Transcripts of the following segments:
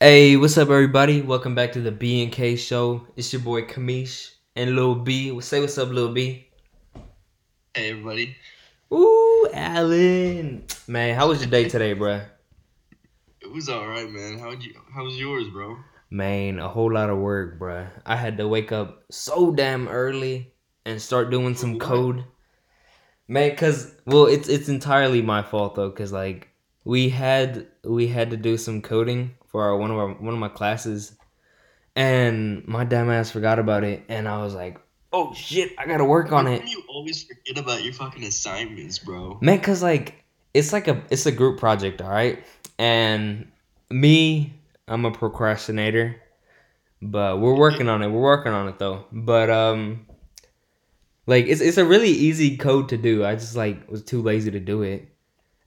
Hey, what's up, everybody? Welcome back to the B and K show. It's your boy Kamish and Lil B. Say what's up, Lil B. Hey everybody. Ooh, Alan. Man, how was your day today, bruh? It was alright, man. How you? How was yours, bro? Man, a whole lot of work, bruh. I had to wake up so damn early and start doing some code. Man, cause well, it's it's entirely my fault though, cause like we had we had to do some coding for our, one of our one of my classes, and my dumb ass forgot about it, and I was like, oh shit, I gotta work on it. You always forget about your fucking assignments, bro. Man, cause like it's like a it's a group project, all right. And me, I'm a procrastinator, but we're working on it. We're working on it though. But um, like it's it's a really easy code to do. I just like was too lazy to do it.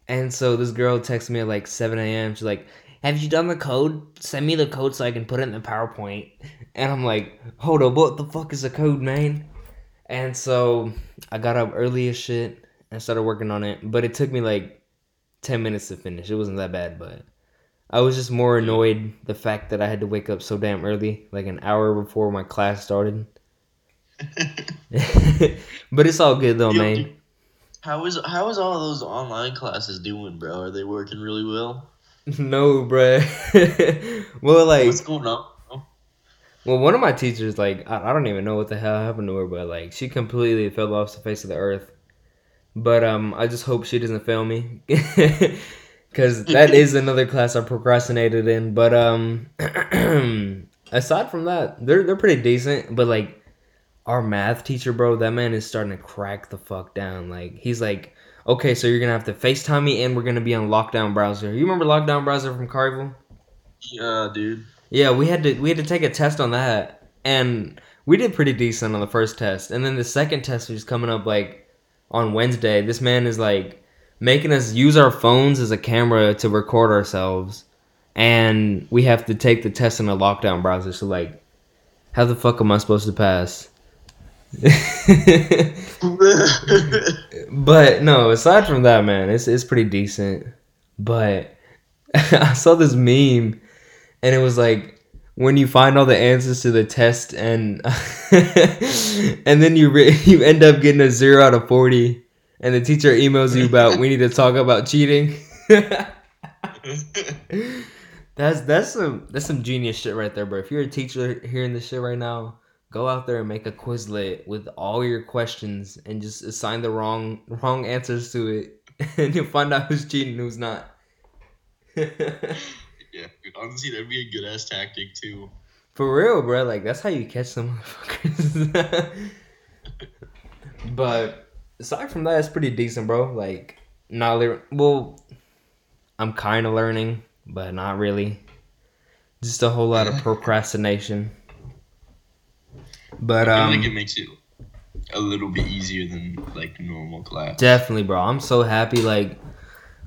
And so this girl texted me at like 7 a.m. She's like, "Have you done the code? Send me the code so I can put it in the PowerPoint." And I'm like, "Hold up, what the fuck is a code, man?" And so I got up early as shit and started working on it. But it took me like 10 minutes to finish. It wasn't that bad, but I was just more annoyed the fact that I had to wake up so damn early, like an hour before my class started. but it's all good though, Yo, man. dude, how is how is all those online classes doing, bro? Are they working really well? no, bruh. well, like, What's going on? well, one of my teachers, like, I, I don't even know what the hell happened to her, but like, she completely fell off the face of the earth. But um, I just hope she doesn't fail me, because that is another class I procrastinated in. But um, aside from that, they're they're pretty decent. But like, our math teacher, bro, that man is starting to crack the fuck down. Like, he's like, okay, so you're gonna have to FaceTime me, and we're gonna be on lockdown browser. You remember lockdown browser from Carville? Yeah, dude. Yeah, we had to we had to take a test on that, and we did pretty decent on the first test. And then the second test was coming up like on Wednesday. This man is like making us use our phones as a camera to record ourselves, and we have to take the test in a lockdown browser. So like, how the fuck am I supposed to pass? but no, aside from that, man, it's it's pretty decent. But I saw this meme, and it was like when you find all the answers to the test, and and then you re- you end up getting a zero out of forty, and the teacher emails you about we need to talk about cheating. that's that's some that's some genius shit right there, bro. If you're a teacher hearing this shit right now, go out there and make a Quizlet with all your questions and just assign the wrong wrong answers to it, and you'll find out who's cheating, and who's not. Yeah, dude, honestly, that'd be a good ass tactic too. For real, bro. Like that's how you catch some motherfuckers. but aside from that, it's pretty decent, bro. Like not le- well, I'm kind of learning, but not really. Just a whole lot of procrastination. But um, I feel um, like it makes it a little bit easier than like normal class. Definitely, bro. I'm so happy. Like,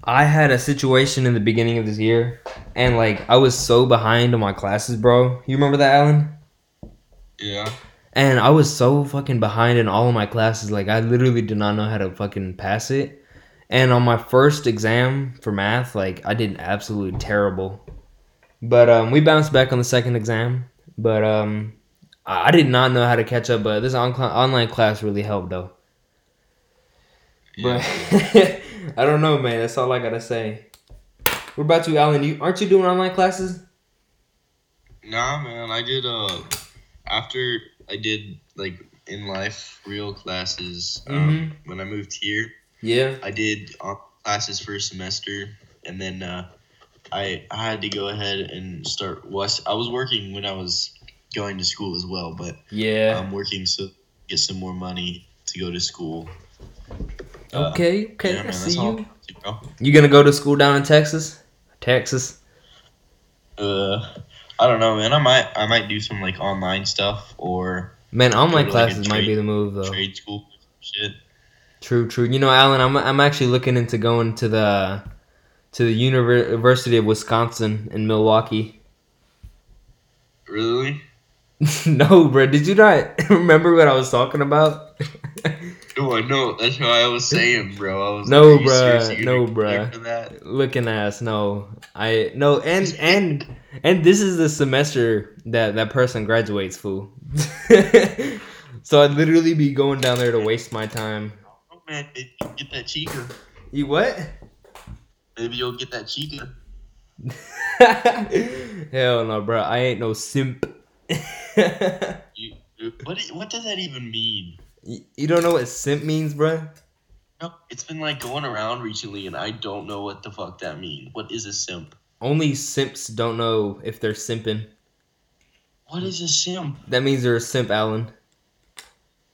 I had a situation in the beginning of this year, and like I was so behind on my classes, bro. You remember that, Alan? Yeah. And I was so fucking behind in all of my classes. Like, I literally did not know how to fucking pass it. And on my first exam for math, like I did absolutely terrible. But um, we bounced back on the second exam. But um, I did not know how to catch up. But this on- online class really helped, though. Yeah. But I don't know, man. That's all I gotta say. What about you, Alan? You aren't you doing online classes? Nah, man. I did uh after I did like in life real classes um, when I moved here. Yeah. I did classes for a semester, and then uh, I I had to go ahead and start. Was I was working when I was going to school as well, but Yeah. I'm working so get some more money to go to school. uh, okay. Okay. yeah, I see you. Bro. You gonna go to school down in Texas? Texas. Uh, I don't know, man. I might I might do some like online stuff or Man, online to, like, classes might be the move though. trade school shit. True, true. You know, Alan, I'm I'm actually looking into going to the to the University of Wisconsin in Milwaukee. Really? no, bro. Did you not remember what I was talking about? No, I know. That's what I was saying, bro. I was No, like, are you bruh. seriously No, bruh. Looking ass, no. I no and and and this is the semester that that person graduates, fool. so I'd literally be going down there to waste my time. Oh man, maybe you'll get that chica. You what? Maybe you'll get that chica. Hell no, bro. I ain't no simp. You, what? What does that even mean? you you don't know what simp means, bro? No, it's been like going around recently, and I don't know what the fuck that means. What is a simp? Only simps don't know if they're simping. What is a simp? That means they're a simp, Alan.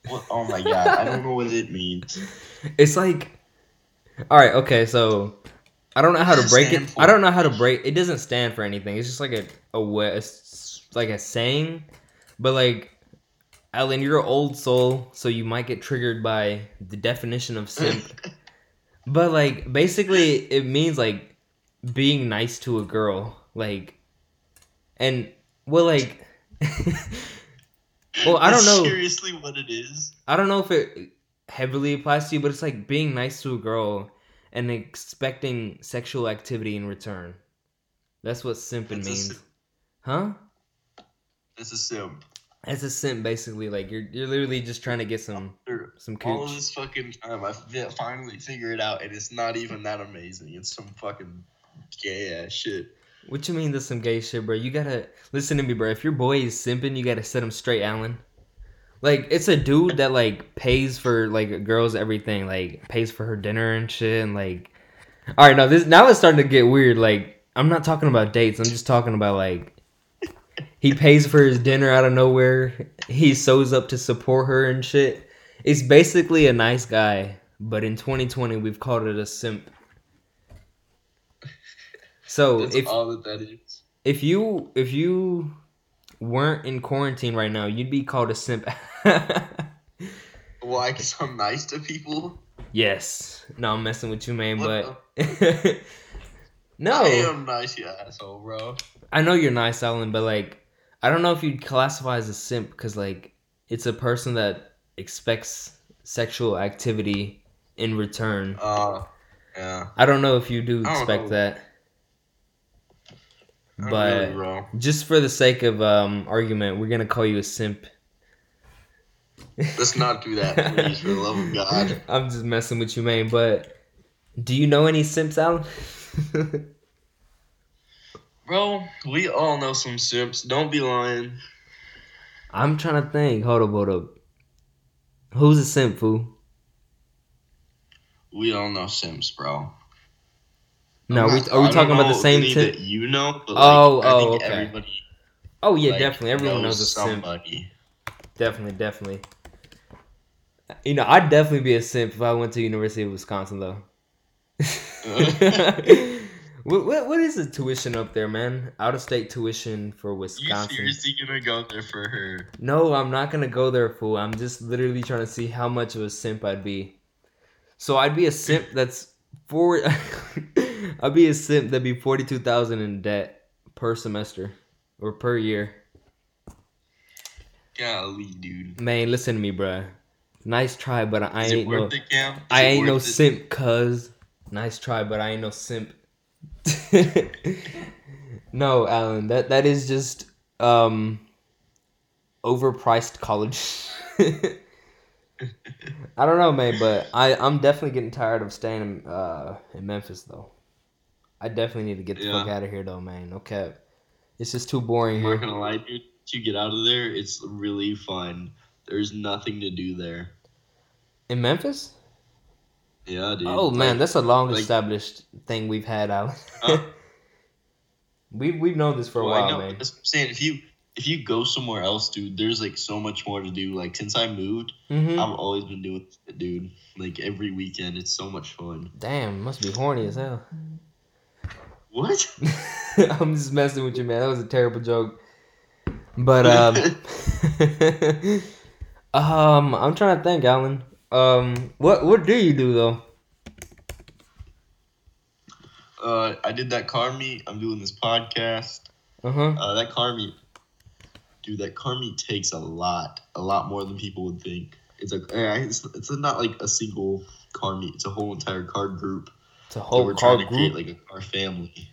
What? Oh my god, I don't know what it means. It's like, all right, okay, so I don't know how to What does it break it. for? I don't know how to break. It doesn't stand for anything. It's just like a a, wa- like a saying, but like, Alan, you're an old soul, so you might get triggered by the definition of simp. but like, basically, it means like being nice to a girl, like, and well, like. well, I don't That's know. seriously what it is. I don't know if it heavily applies to you, but it's like being nice to a girl and expecting sexual activity in return. That's what simping That's means. Huh? It's a sim. It's a sim, basically. Like you're you're literally just trying to get some After some all of this fucking time, I finally figure it out, and it's not even that amazing. It's some fucking gay ass shit. What you mean there's some gay shit, bro? You gotta listen to me, bro. If your boy is simping, you gotta set him straight, Alan. Like it's a dude that like pays for like a girl's everything, like pays for her dinner and shit, and like. All right, now this now it's starting to get weird. Like I'm not talking about dates. I'm just talking about like he pays for his dinner out of nowhere. He sews up to support her and shit. It's basically a nice guy, but in 2020 we've called it a simp. So That's if all that that is. if you if you weren't in quarantine right now, you'd be called a simp. Why? Because I'm nice to people. yes. No, I'm messing with you, man, What but no. I am nice, you asshole, bro. I know you're nice, Alan, but like, I don't know if you'd classify as a simp because like it's a person that expects sexual activity in return. Uh, yeah. I don't know if you do expect that, but just for the sake of um argument, we're gonna call you a simp. Let's not do that, please, for the love of God. I'm just messing with you, man. But do you know any simps, Alan? Bro, we all know some simps. Don't be lying. I'm trying to think. Hold up, hold up. Who's a simp, fool? We all know simps, bro. No, we, are we talking about the same simp? that you know, but Oh, like, I oh, think okay. everybody. Oh yeah, like, definitely. Everyone knows a simp. Definitely, definitely. You know, I'd definitely be a simp if I went to University of Wisconsin, though. what, what what is the tuition up there, man? Out of state tuition for Wisconsin. You seriously gonna go there for her? No, I'm not gonna go there, fool. I'm just literally trying to see how much of a simp I'd be. So I'd be a simp that's four. I'd be a simp that'd be forty two thousand in debt per semester or per year. Golly, dude. Man, listen to me, bruh. Nice try, but I Is ain't it no. worth it, Cam? Is I it ain't no it? simp, cuz. Nice try, but I ain't no simp. no, Alan, that that is just um overpriced college. I don't know, man, but I I'm definitely getting tired of staying in, uh, in Memphis though. I definitely need to get the fuck out of here though, man. Okay. It's just too boring I'm not gonna lie, dude. You get out of there, it's really fun. There's nothing to do there. In Memphis? Yeah, dude. Oh man, Like, that's a long like- established thing we've had, Alan. Huh? we've we've known this for a well, I while, know, man. That's what I'm saying. If you if you go somewhere else, dude, there's like so much more to do. Like since I moved, hmm I've always been doing it, dude. Like every weekend, it's so much fun. Damn, must be horny as hell. What? I'm just messing with you, man. That was a terrible joke. But um, um, I'm trying to think, Alan. Um, what what do you do though? Uh, I did that car meet. I'm doing this podcast. Uh huh. Uh, that car meet, dude. That car meet takes a lot, a lot more than people would think. It's a it's, it's not like a single car meet. It's a whole entire car group. It's a whole we're car trying to group. create like a car family.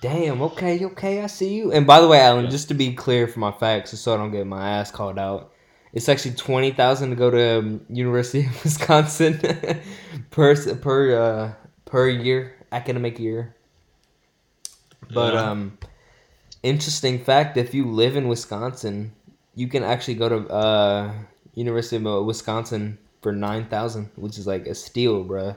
Damn. Okay. Okay. I see you. And by the way, Alan, Yeah. just to be clear for my facts, just so I don't get my ass called out, it's actually twenty thousand to go to um, University of Wisconsin per per uh, per year academic year. But Yeah. um, interesting fact: if you live in Wisconsin, you can actually go to uh University of uh, Wisconsin for nine thousand, which is like a steal, bruh.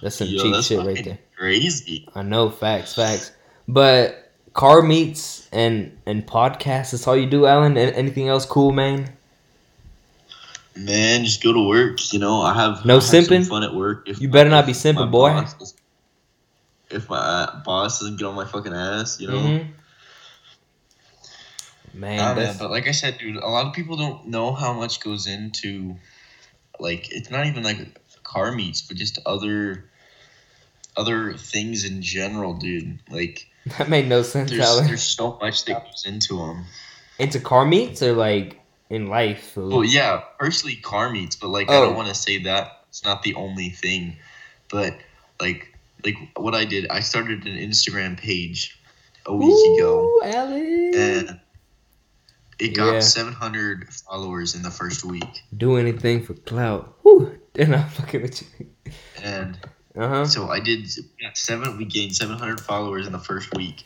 That's some Yo, cheap that's shit right there. Crazy. I know, facts, facts. But car meets and and podcasts. That's all you do, Alan. A- anything else cool, man? Man, just go to work. You know, I have No I have simping? fun at work. If You better not be simping, boy. boss if my uh, boss doesn't get on my fucking ass, you know. Mhm. Man, Nah, man, but like I said, dude, a lot of people don't know how much goes into, like, it's not even like car meets, but just other, other things in general, dude. Like, that made no sense, there's Alan. there's so much that goes into them. Into car meets or like in life? Well, yeah, firstly car meets, but like I Oh. don't want to say that it's not the only thing, but like like what I did, I started an Instagram page a week ago, Ooh, Alan. and it got Yeah. 700 followers in the first week, do anything for clout. Whew. Then I'm fucking with you. and Uh huh. so I did seven. We gained 700 followers in the first week,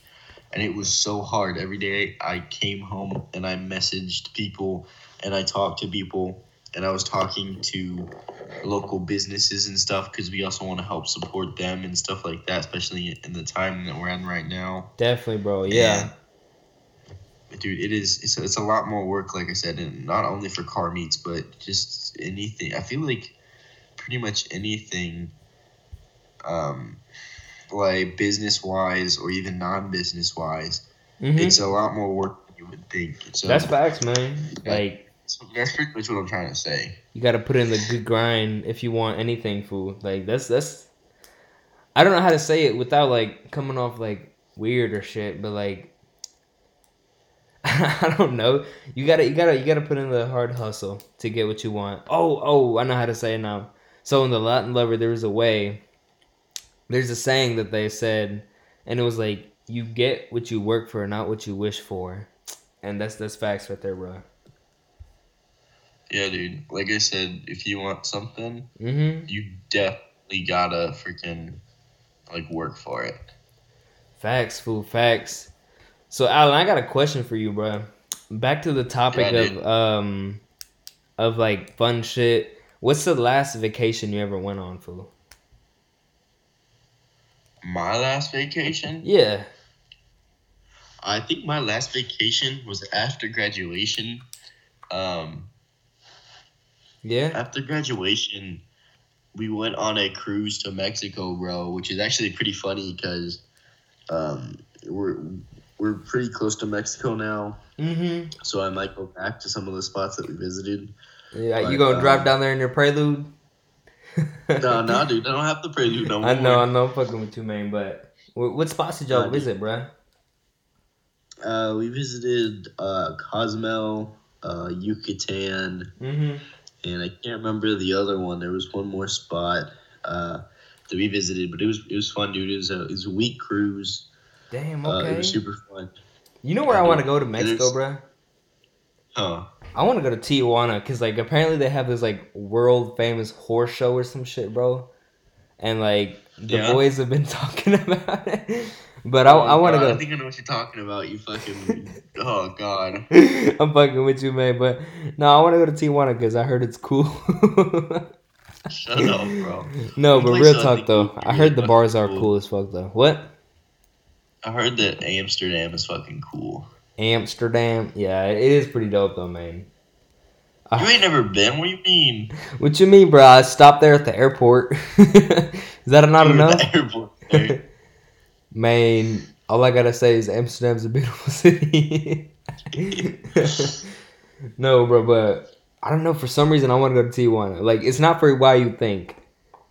and it was so hard. Every day I came home and I messaged people and I talked to people and I was talking to local businesses and stuff because we also want to help support them and stuff like that, especially in the time that we're in right now. Definitely, bro. Yeah. And, dude, it is. It's, it's a lot more work, like I said, and not only for car meets, but just anything. I feel like pretty much anything, um, like business wise or even non business wise, hmm it's a lot more work than you would think. So That's facts, man. Yeah. Like that's pretty much what I'm trying to say. you got to put in the good grind if you want anything, fool. Like that's that's. I don't know how to say it without like coming off like weird or shit, but like. I don't know. You gotta, you gotta, you gotta put in the hard hustle to get what you want. Oh, oh, I know how to say it now. So in the Latin lover, there was a way. There's a saying that they said, and it was like, "You get what you work for, not what you wish for," and that's that's facts right there, bro. Yeah, dude. Like I said, if you want something, Mm-hmm. you definitely gotta freaking like work for it. Facts, fool, facts. So, Alan, I got a question for you, bro. Back to the topic Yeah, of dude. um, of like fun shit. What's the last vacation you ever went on, fool? My last vacation, Yeah. I think my last vacation was after graduation. Um, Yeah. after graduation, we went on a cruise to Mexico, bro, which is actually pretty funny because um, we're we're pretty close to Mexico now, Mm-hmm. so I might go back to some of the spots that we visited. Yeah. you Like, gonna drive um, down there in your prelude? No, no, dude, I don't have the prelude no more. I know, I know, I'm fucking with you, man. But what, what spots did y'all Nah, dude. visit, bro? Uh, we visited uh, Cozumel, uh, Yucatan, Mm-hmm. and I can't remember the other one. There was one more spot uh, that we visited, but it was it was fun, dude. It was a it was a week cruise. Damn. Uh, it was super fun. you know where I Yeah, want to go to Mexico, bro? Huh? I want to go to Tijuana because like apparently they have this like world famous horse show or some shit, bro. And like the Yeah. boys have been talking about it, but I, oh I want to Oh, God, I think I know what you're talking about. You fucking. oh God. I'm fucking with you, man. But no, I want to go to Tijuana because I heard it's cool. Shut up, bro. no, but real talk though, I heard the bars are cool. cool as fuck though. What? I heard that Amsterdam is fucking cool. Amsterdam? Yeah, it is pretty dope though, man. You ain't never been. What do you mean? What you mean, bro? I stopped there at the airport. is that not at enough? the airport. Man, all I gotta say is Amsterdam's a beautiful city. no, bro, but I don't know. For some reason, I want to go to Tijuana. Like, it's not for why you think.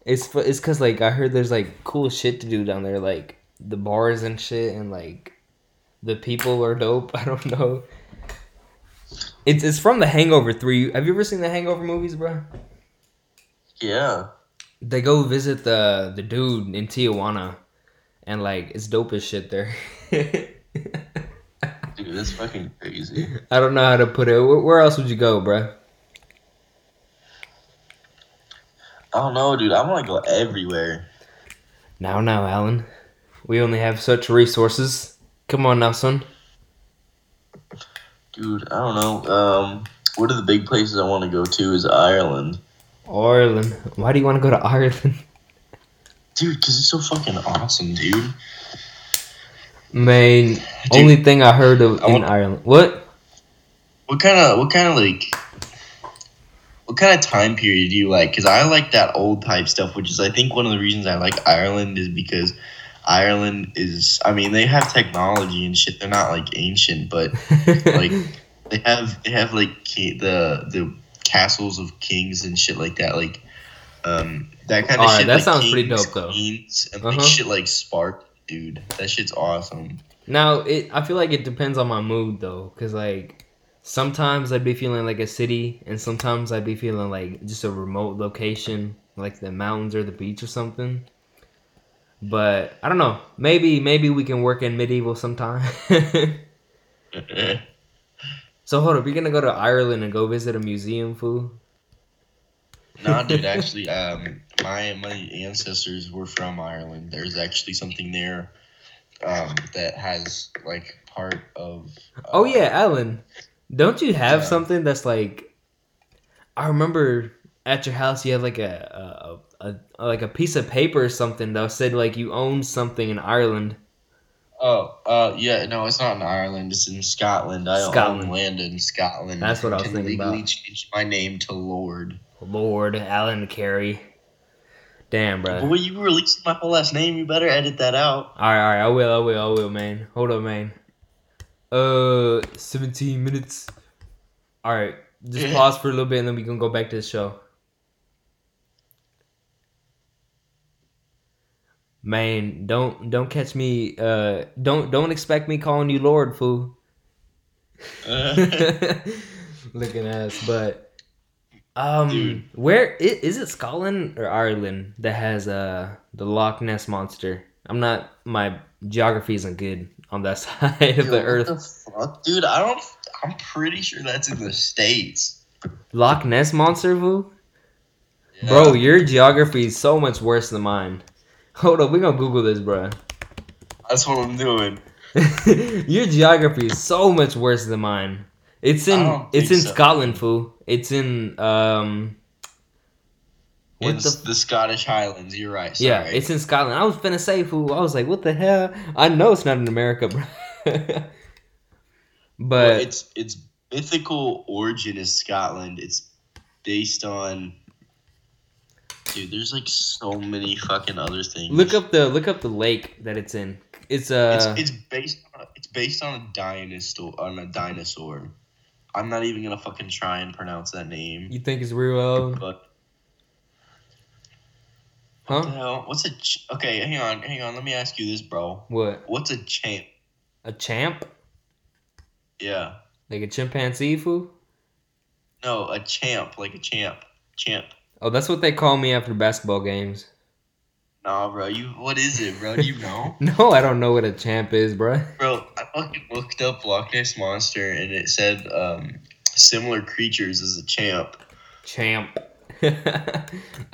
It's for, it's cause like I heard there's like cool shit to do down there, like the bars and shit, and like the people are dope. I don't know. It's it's from The Hangover Three. Have you ever seen the Hangover movies, bro? Yeah. They go visit the the dude in Tijuana, and like it's dope as shit there. Dude, that's fucking crazy. I don't know how to put it. Where, where else would you go, bro? I don't know, dude. I want to go everywhere. Now, now, Alan. We only have such resources. Come on now, son. Dude, I don't know. Um, one of the big places I want to go to is Ireland. Ireland. Why do you want to go to Ireland? Dude, because it's so fucking awesome, dude. Main Dude, only thing I heard of I in want- Ireland. What? What kind of, what kind of like, what kind of time period do you like? Because I like that old type stuff, which is I think one of the reasons I like Ireland is because Ireland is, I mean, they have technology and shit. They're not like ancient, but like they have they have like the the castles of kings and shit like that like um that kind of Alright, shit that like sounds pretty dope, though. queens, and like Uh-huh. shit like spark dude that shit's awesome now it. I feel like it depends on my mood though, cause like sometimes I'd be feeling like a city, and sometimes I'd be feeling like just a remote location, like the mountains or the beach or something. But I don't know. Maybe maybe we can work in medieval sometime. so hold up, you're gonna go to Ireland and go visit a museum, fool? nah dude actually um my my ancestors were from ireland there's actually something there um that has like part of uh, Oh yeah, Alan. Don't you have Yeah. something that's like? I remember at your house you had like a, a, a, like a piece of paper or something that said like you owned something in Ireland. Oh, uh, yeah, no, it's not in Ireland. It's in Scotland. I Scotland. own land in Scotland. That's what I was can thinking legally about. change my name to Lord. Lord Alan Carey. Damn, bro. Boy, you released my whole last name. You better edit that out. All right, all right. I will. I will. I will, man. Hold on, man. Uh, seventeen minutes. All right. Just pause for a little bit, and then we can go back to the show. Man, don't don't catch me. Uh, don't don't expect me calling you Lord, fool. Uh, Looking ass, but um, Dude. where is it? Scotland or Ireland that has uh the Loch Ness monster? I'm not. My geography isn't good on that side of yo, the what earth. the fuck? Dude, I don't. I'm pretty sure that's in the States. Loch Ness monster, fool. Yeah. Bro, your geography is so much worse than mine. Hold up, we gonna Google this, bro. That's what I'm doing. your geography is so much worse than mine. It's in it's in so. Scotland, fool. It's in um. What in the the, Scottish Highlands. You're right. Sorry. Yeah, it's in Scotland. I was finna say, fool. I was like, what the hell? I know it's not in America, bro. but Well, it's its mythical origin is Scotland. It's based on. Dude, there's like so many fucking other things. look up the look up the lake that it's in. It's uh, It's, it's based on a, it's based on a dinosaur on a dinosaur. I'm not even gonna fucking try and pronounce that name. you think it's real? But what the Huh? hell? What's a ch- okay? Hang on, hang on. Let me ask you this, bro. What? What's a champ? A champ? Yeah. Like a chimpanzee, fool? No, a champ, like a champ, champ. Oh, that's what they call me after basketball games. Nah, bro. You what is it, bro? Do you know? No, I don't know what a champ is, bro. Bro, I fucking looked up Loch Ness monster and it said um, similar creatures as a champ. Champ. I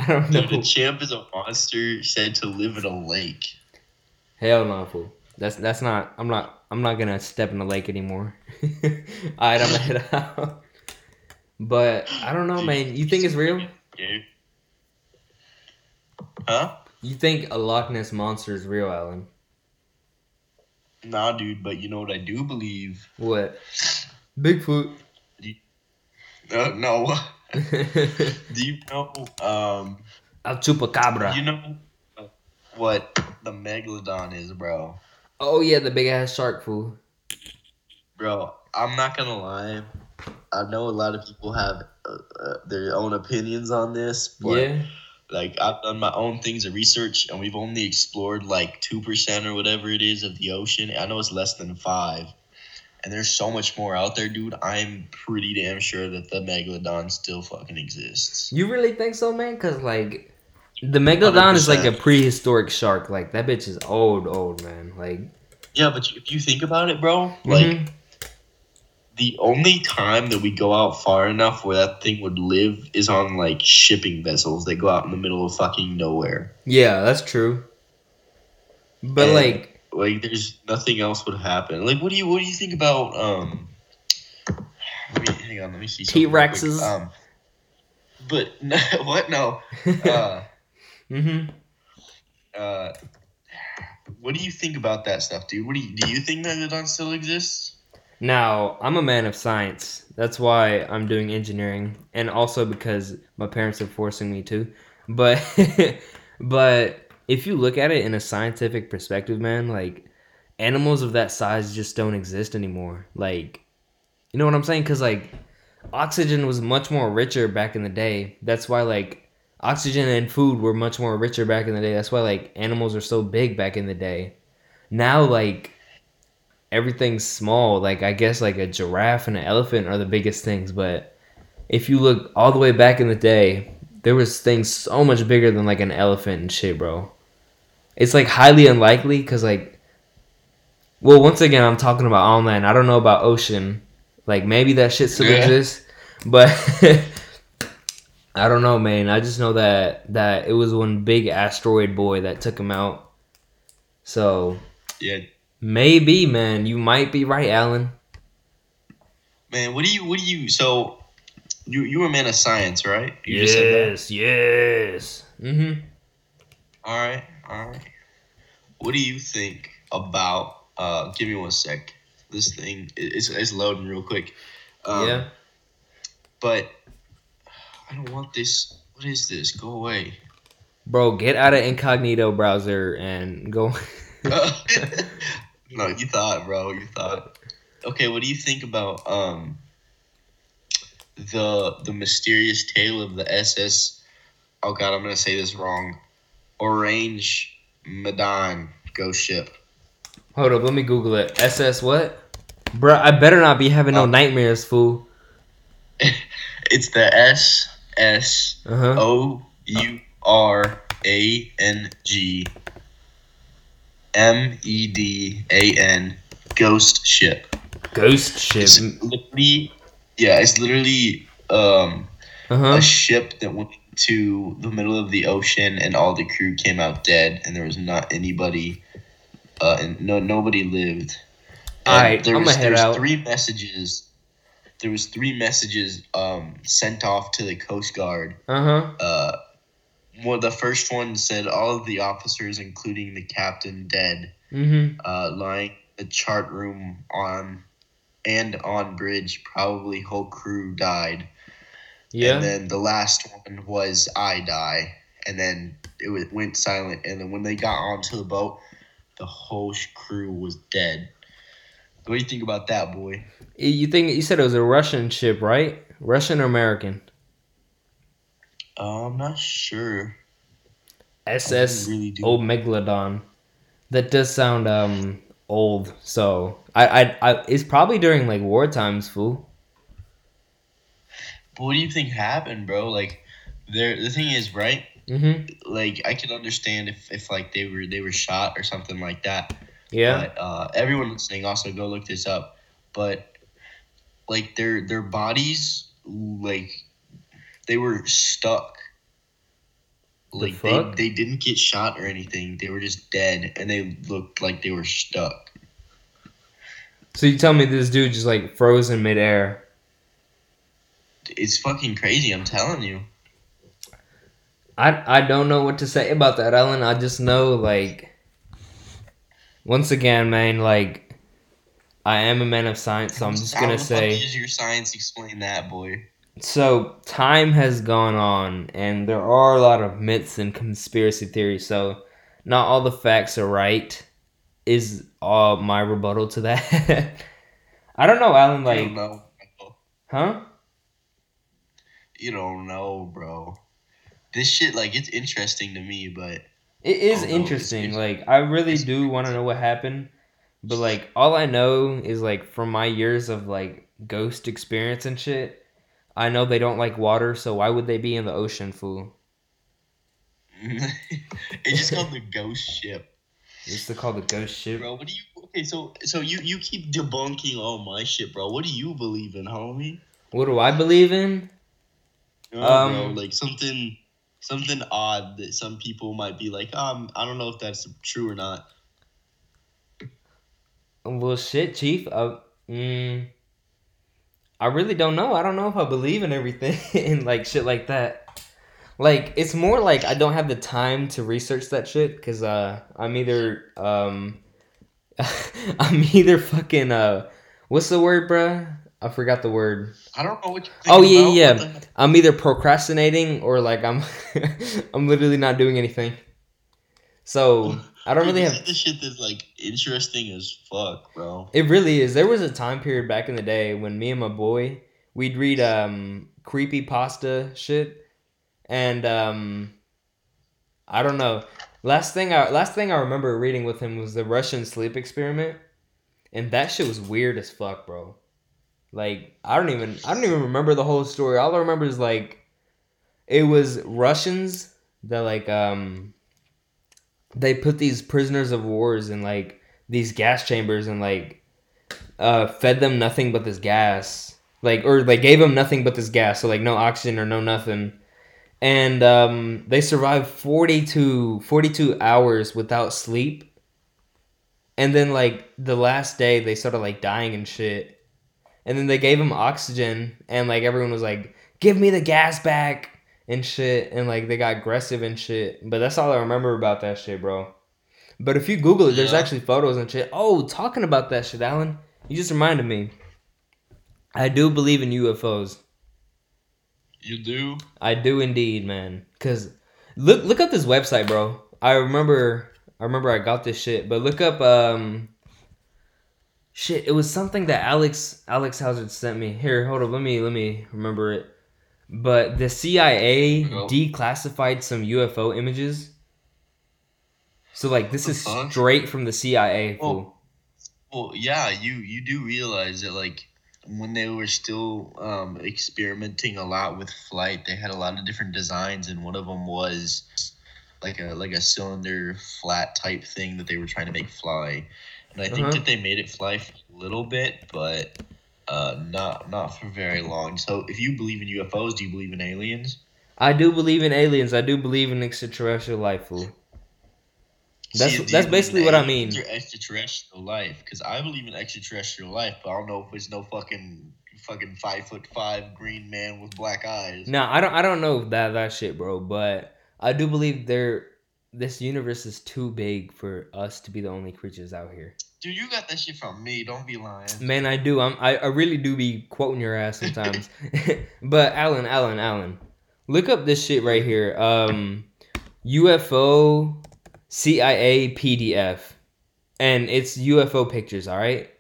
don't know. Dude, a champ is a monster said to live in a lake. Hell no, fool. That's that's not. I'm not. I'm not gonna step in the lake anymore. Alright, I'm gonna head out. But I don't know, man. You think it's real? Yeah. Huh? You think a Loch Ness monster is real, Alan? Nah, dude, but you know what I do believe? What? Bigfoot. Uh, no. Do you know, um, a chupacabra. you know what the megalodon is, bro? oh yeah, the big ass shark fool. Bro, I'm not gonna lie. I know a lot of people have uh, uh, their own opinions on this, but Yeah. like I've done my own things of research, and we've only explored like two percent or whatever it is of the ocean. I know it's less than five, and there's so much more out there, dude. I'm pretty damn sure that the megalodon still fucking exists. You really think so, man? Cause like the megalodon is like a prehistoric shark. Like that bitch is old, old man. Like Yeah, but if you think about it, bro, like mhm. The only time that we go out far enough where that thing would live is on like shipping vessels that go out in the middle of fucking nowhere. yeah, that's true. But And- like Like there's nothing else would happen. Like what do you what do you think about um let me hang on, let me see quick. T-Rexes? Um but no, what no. Uh mhm. uh what do you think about that stuff, dude? What do you do you think Megalodon still exists? Now, I'm a man of science. That's why I'm doing engineering and also because my parents are forcing me to. But but if you look at it in a scientific perspective, man, like animals of that size just don't exist anymore. Like you know what I'm saying? Cuz like oxygen was much more richer back in the day. That's why like oxygen and food were much more richer back in the day. That's why like animals are so big back in the day. Now like everything's small. Like I guess like a giraffe and an elephant are the biggest things, but if you look all the way back in the day, there was things so much bigger than like an elephant and shit, bro. It's like highly unlikely because like, well, once again, I'm talking about online. I don't know about ocean. Like maybe that shit still Yeah. exists, but I don't know, man. I just know that that it was one big asteroid boy that took him out. So Yeah. Maybe, man. You might be right, Alan. Man, what do you what do you so you you were a man of science, right? You just said that. yes. Mm-hmm. All right, all right. What do you think about? Uh, give me one sec. This thing is is loading real quick. Um, yeah. But I don't want this. What is this? Go away. Bro, get out of incognito browser and go. no, you thought, bro. You thought. Okay, what do you think about um the the mysterious tale of the SS? Oh God, I'm gonna say this wrong. Orange Madon ghost ship. Hold up, let me Google it. SS what? Bro, I better not be having no Um, nightmares, fool. It's the S S Uh huh. O U R A N G M E D A N ghost ship. Ghost ship. It's literally yeah, it's literally um Uh huh. a ship that went to the middle of the ocean and all the crew came out dead and there was not anybody uh and no nobody lived. And Alright, there I'ma was head out. three messages there was three messages um sent off to the Coast Guard Uh huh. uh, well, the first one said all of the officers, including the captain, dead, Mm-hmm. uh, lying in the chart room on and on bridge. Probably whole crew died. Yeah. And then the last one was I die, and then it went silent. And then when they got onto the boat, the whole crew was dead. What do you think about that, boy? you think you said it was a Russian ship, right? Russian or American? Uh, I'm not sure. SS really do. Old Megalodon. That does sound um old. So I, I I it's probably during like war times, fool. But what do you think happened, bro? Like, there. The thing is, right? Mm-hmm. like I can understand if, if like they were they were shot or something like that. Yeah. But uh, everyone listening also go look this up. But like their their bodies like they were stuck. The Like fuck? they, they didn't get shot or anything. They were just dead and they looked like they were stuck. So you tell me this dude just like froze in midair. It's fucking crazy, I'm telling you. I I don't know what to say about that, Ellen. I just know like once again, man, like I am a man of science, so I'm just How gonna the say does your science explain that, boy? So time has gone on and there are a lot of myths and conspiracy theories, so not all the facts are right is all my rebuttal to that. I don't know, Alan, like know. huh? You don't know, bro. This shit, like, it's interesting to me, but It is interesting. like I really it's do want to know what happened, But like all I know is like from my years of like ghost experience and shit, I know they don't like water, so why would they be in the ocean, fool? it's just called the ghost ship. It's called the ghost ship. Bro, what do you okay, so so you you keep debunking all my shit, bro. What do you believe in, homie? What do I believe in? Oh, Um, bro, like something something odd that some people might be like, um, I don't know if that's true or not. Well, shit, chief. Uh, mm, I really don't know. I don't know if I believe in everything and like shit like that. Like it's more like I don't have the time to research that shit because uh I'm either um I'm either fucking uh what's the word, bruh? I forgot the word. I don't know what you're Oh, yeah, yeah. The? I'm either procrastinating or like I'm I'm literally not doing anything. So I don't Dude, really have the shit that's like interesting as fuck, bro. It really is. There was a time period back in the day when me and my boy we'd read um creepy pasta shit, and um I don't know. Last thing I last thing I remember reading with him was the Russian sleep experiment, and that shit was weird as fuck, bro. Like I don't even I don't even remember the whole story. All I remember is like it was Russians that like um they put these prisoners of wars in like these gas chambers and like uh fed them nothing but this gas. Like or they gave them nothing but this gas so like no oxygen or no nothing. And um they survived 40 to 42 hours without sleep. And then like the last day they started like dying and shit. And then they gave them oxygen and like everyone was like give me the gas back and shit and like they got aggressive and shit. But that's all i remember about that shit bro. But if you google it there's Yeah. actually photos and shit. Oh talking about that shit alan you just reminded me. I do believe in ufos You do? i do indeed man. Because look look up this website bro. I remember i remember i got this shit but look up um shit it was something that alex alex hazard sent me. Here hold up let me let me remember it but the cia declassified some ufo images so like this is fuck? straight from the cia Oh. Well, yeah, you you do realize that like when they were still um, experimenting a lot with flight, they had a lot of different designs, and one of them was like a like a cylinder flat type thing that they were trying to make fly. And I think Uh-huh. that they made it fly for a little bit, but uh, not not for very long. So, if you believe in UFOs, do you believe in aliens? i do believe in aliens i do believe in extraterrestrial life fool. That's- you that's basically what I mean. Extraterrestrial life, because I believe in extraterrestrial life, but I don't know if it's no fucking fucking five foot five green man with black eyes. No, I don't. I don't know that that shit, bro. But I do believe there. This universe is too big for us to be the only creatures out here. Dude, you got that shit from me. Don't be lying. Man, I do. I'm. I, I really do be quoting your ass sometimes. but Alan, Alan, Alan, look up this shit right here. Um, UFO CIA PDF, and it's UFO pictures. All right.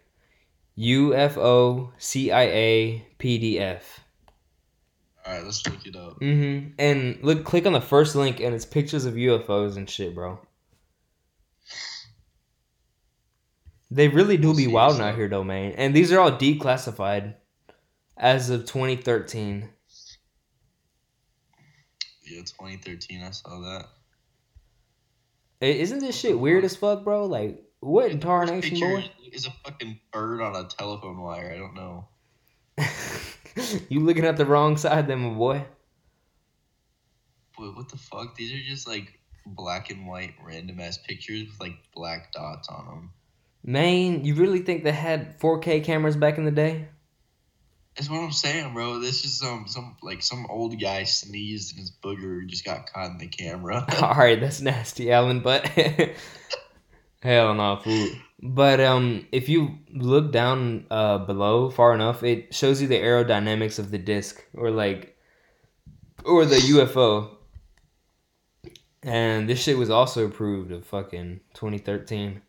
UFO CIA PDF. All right, let's look it up. Mm-hmm. And look, click on the first link, and it's pictures of UFOs and shit, bro. They really do We'll be wild out here, though, man. And these are all declassified as of 2013. Yeah, 2013. I saw that. I- Isn't this shit weird as fuck, bro? Like, what in tarnation, boy? is a fucking bird on a telephone wire. I don't know. you looking at the wrong side, then, my boy. Boy, what the fuck? These are just like black and white random ass pictures with like black dots on them. Man, you really think they had 4K cameras back in the day? That's what I'm saying, bro. This is some some like some old guy sneezed and his booger just got caught in the camera. All right, that's nasty, Alan. But hell no, fool. But um, if you look down uh below far enough, it shows you the aerodynamics of the disc, or like, or the UFO. And this shit was also approved of fucking 2013.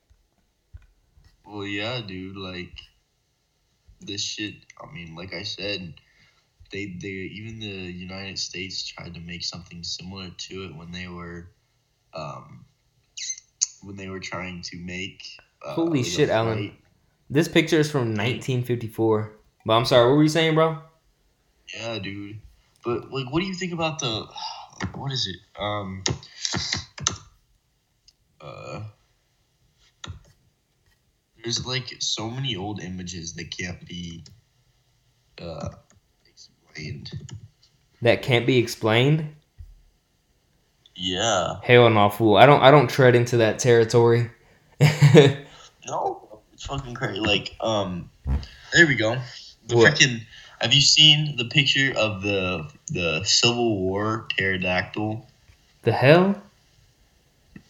Well, yeah, dude. Like this shit. I mean, like I said, they they even the United States tried to make something similar to it when they were, um, when they were trying to make Uh, Holy shit, Alan. flight. This picture is from 1954. But I'm sorry, what were you saying, bro? Yeah, dude. But like, what do you think about the? What is it? Um. Uh. There's like so many old images that can't be. Uh, explained. That can't be explained. Yeah. Hell no, fool. I don't. I don't tread into that territory. No, it's fucking crazy. Like, um, there we go. The What? freaking. Have you seen the picture of the the Civil War pterodactyl? the hell?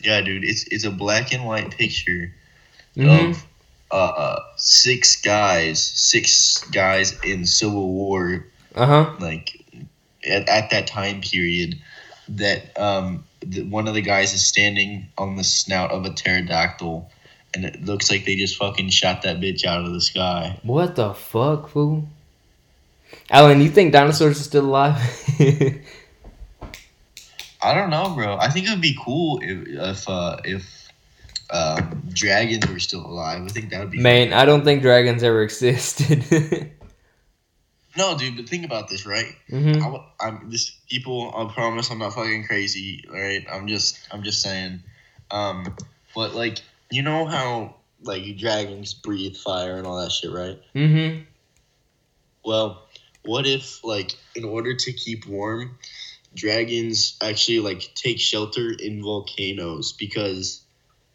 Yeah, dude. It's it's a black and white picture Mhm. of uh six guys, six guys in Civil War, Uh huh. like at, at that time period. That um, the, one of the guys is standing on the snout of a pterodactyl, and it looks like they just fucking shot that bitch out of the sky. What the fuck, fool? Alan, you think dinosaurs are still alive? I don't know, bro. I think it would be cool if if uh, if um, dragons were still alive. I think that would be Man, I don't think dragons ever existed. No, dude, but think about this, right? hmm I, am this people. I promise, I'm not fucking crazy. right? I'm just, I'm just saying. Um, but like, you know how like dragons breathe fire and all that shit, right? Mm hmm Well, what if like in order to keep warm, dragons actually like take shelter in volcanoes because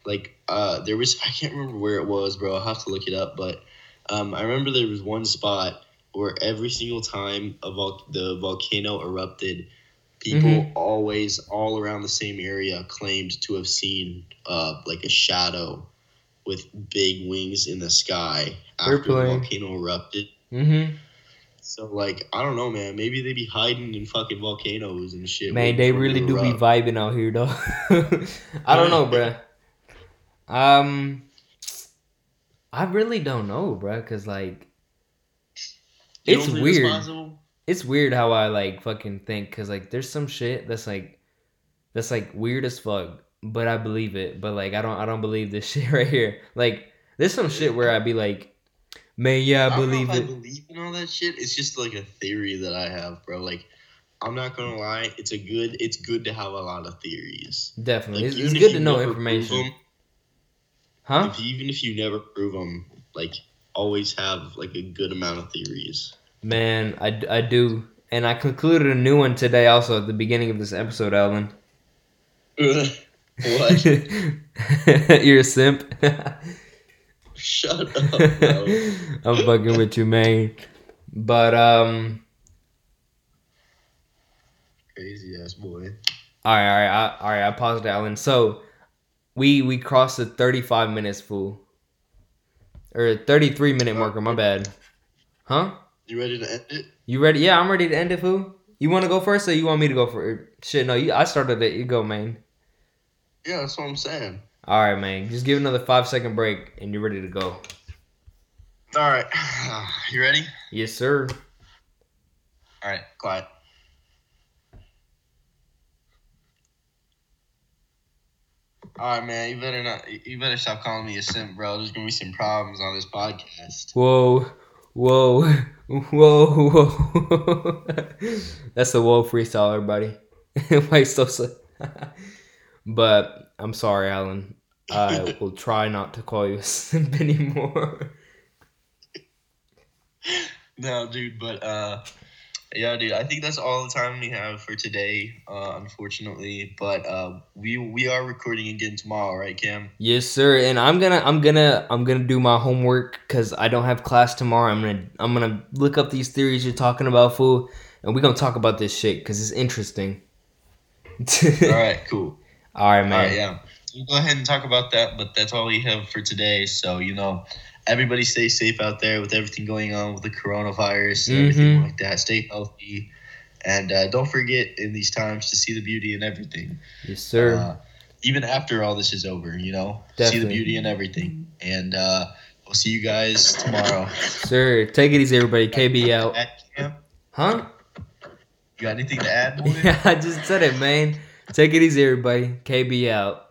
like uh there was I can't remember where it was, bro. I'll have to look it up, but um I remember there was one spot where every single time a vol- the volcano erupted, people Mhm. always all around the same area claimed to have seen uh like a shadow with big wings in the sky after the volcano erupted. hmm So like I don't know, man. Maybe they be hiding in fucking volcanoes and shit. Man, they really do be vibing out here, though. I don't know, bruh. Um, I really don't know, bruh, cause like You it's weird. it's weird how I like fucking think, cause like there's some shit that's like that's like weird as fuck, but I believe it. But like I don't, I don't believe this shit right here. Like there's some shit where I'd be like, man, yeah, I I believe if I it. believe in all that shit. It's just like a theory that I have, bro. Like I'm not gonna lie, it's a good. It's good to have a lot of theories. Definitely, Like, it's, it's good to know information. prove information, 'em, huh? If, even if you never prove them, like always have like a good amount of theories. Man, I, I do. And I concluded a new one today also at the beginning of this episode, Alan. what? You're a simp. Shut up. I'm fucking with you, man. But um Crazy ass boy. alright, alright, I, alright, I paused Alan. So we we crossed the 35 minutes full. Or 33 minute marker, my bad. Huh? You ready to end it? You ready? Yeah, I'm ready to end it, fool. You want to go first, or you want me to go for Shit, no, you, I started it. You go, man. Yeah, that's what I'm saying. All right, man. Just give another five second break, and you're ready to go. All right, you ready? Yes, sir. All right, quiet. All right, man. You better not. You better stop calling me a simp, bro. There's gonna be some problems on this podcast. Whoa, whoa, whoa, whoa. That's the whoa freestyle, everybody. Why so? but I'm sorry, Alan. I will try not to call you a simp anymore. No, dude, but uh, yeah, dude. I think that's all the time we have for today. Uh, unfortunately, but uh, we we are recording again tomorrow, right, Cam? Yes, sir. And I'm gonna, I'm gonna, I'm gonna do my homework because I don't have class tomorrow. I'm gonna, I'm gonna look up these theories you're talking about, fool, and we're gonna talk about this shit because it's interesting. all right, cool. All right, man. All right, yeah. We'll go ahead and talk about that, but that's all we have for today. So, you know, everybody stay safe out there with everything going on with the coronavirus and everything Mhm. like that. Stay healthy. And uh, don't forget in these times to see the beauty in everything. Yes, sir. Uh, even after all this is over, you know, see the beauty in everything. And uh, we'll see you guys tomorrow. sir, take it easy, everybody. KB out. Huh? You got anything to add? Yeah, I just said it, man. Take it easy, everybody. KB out.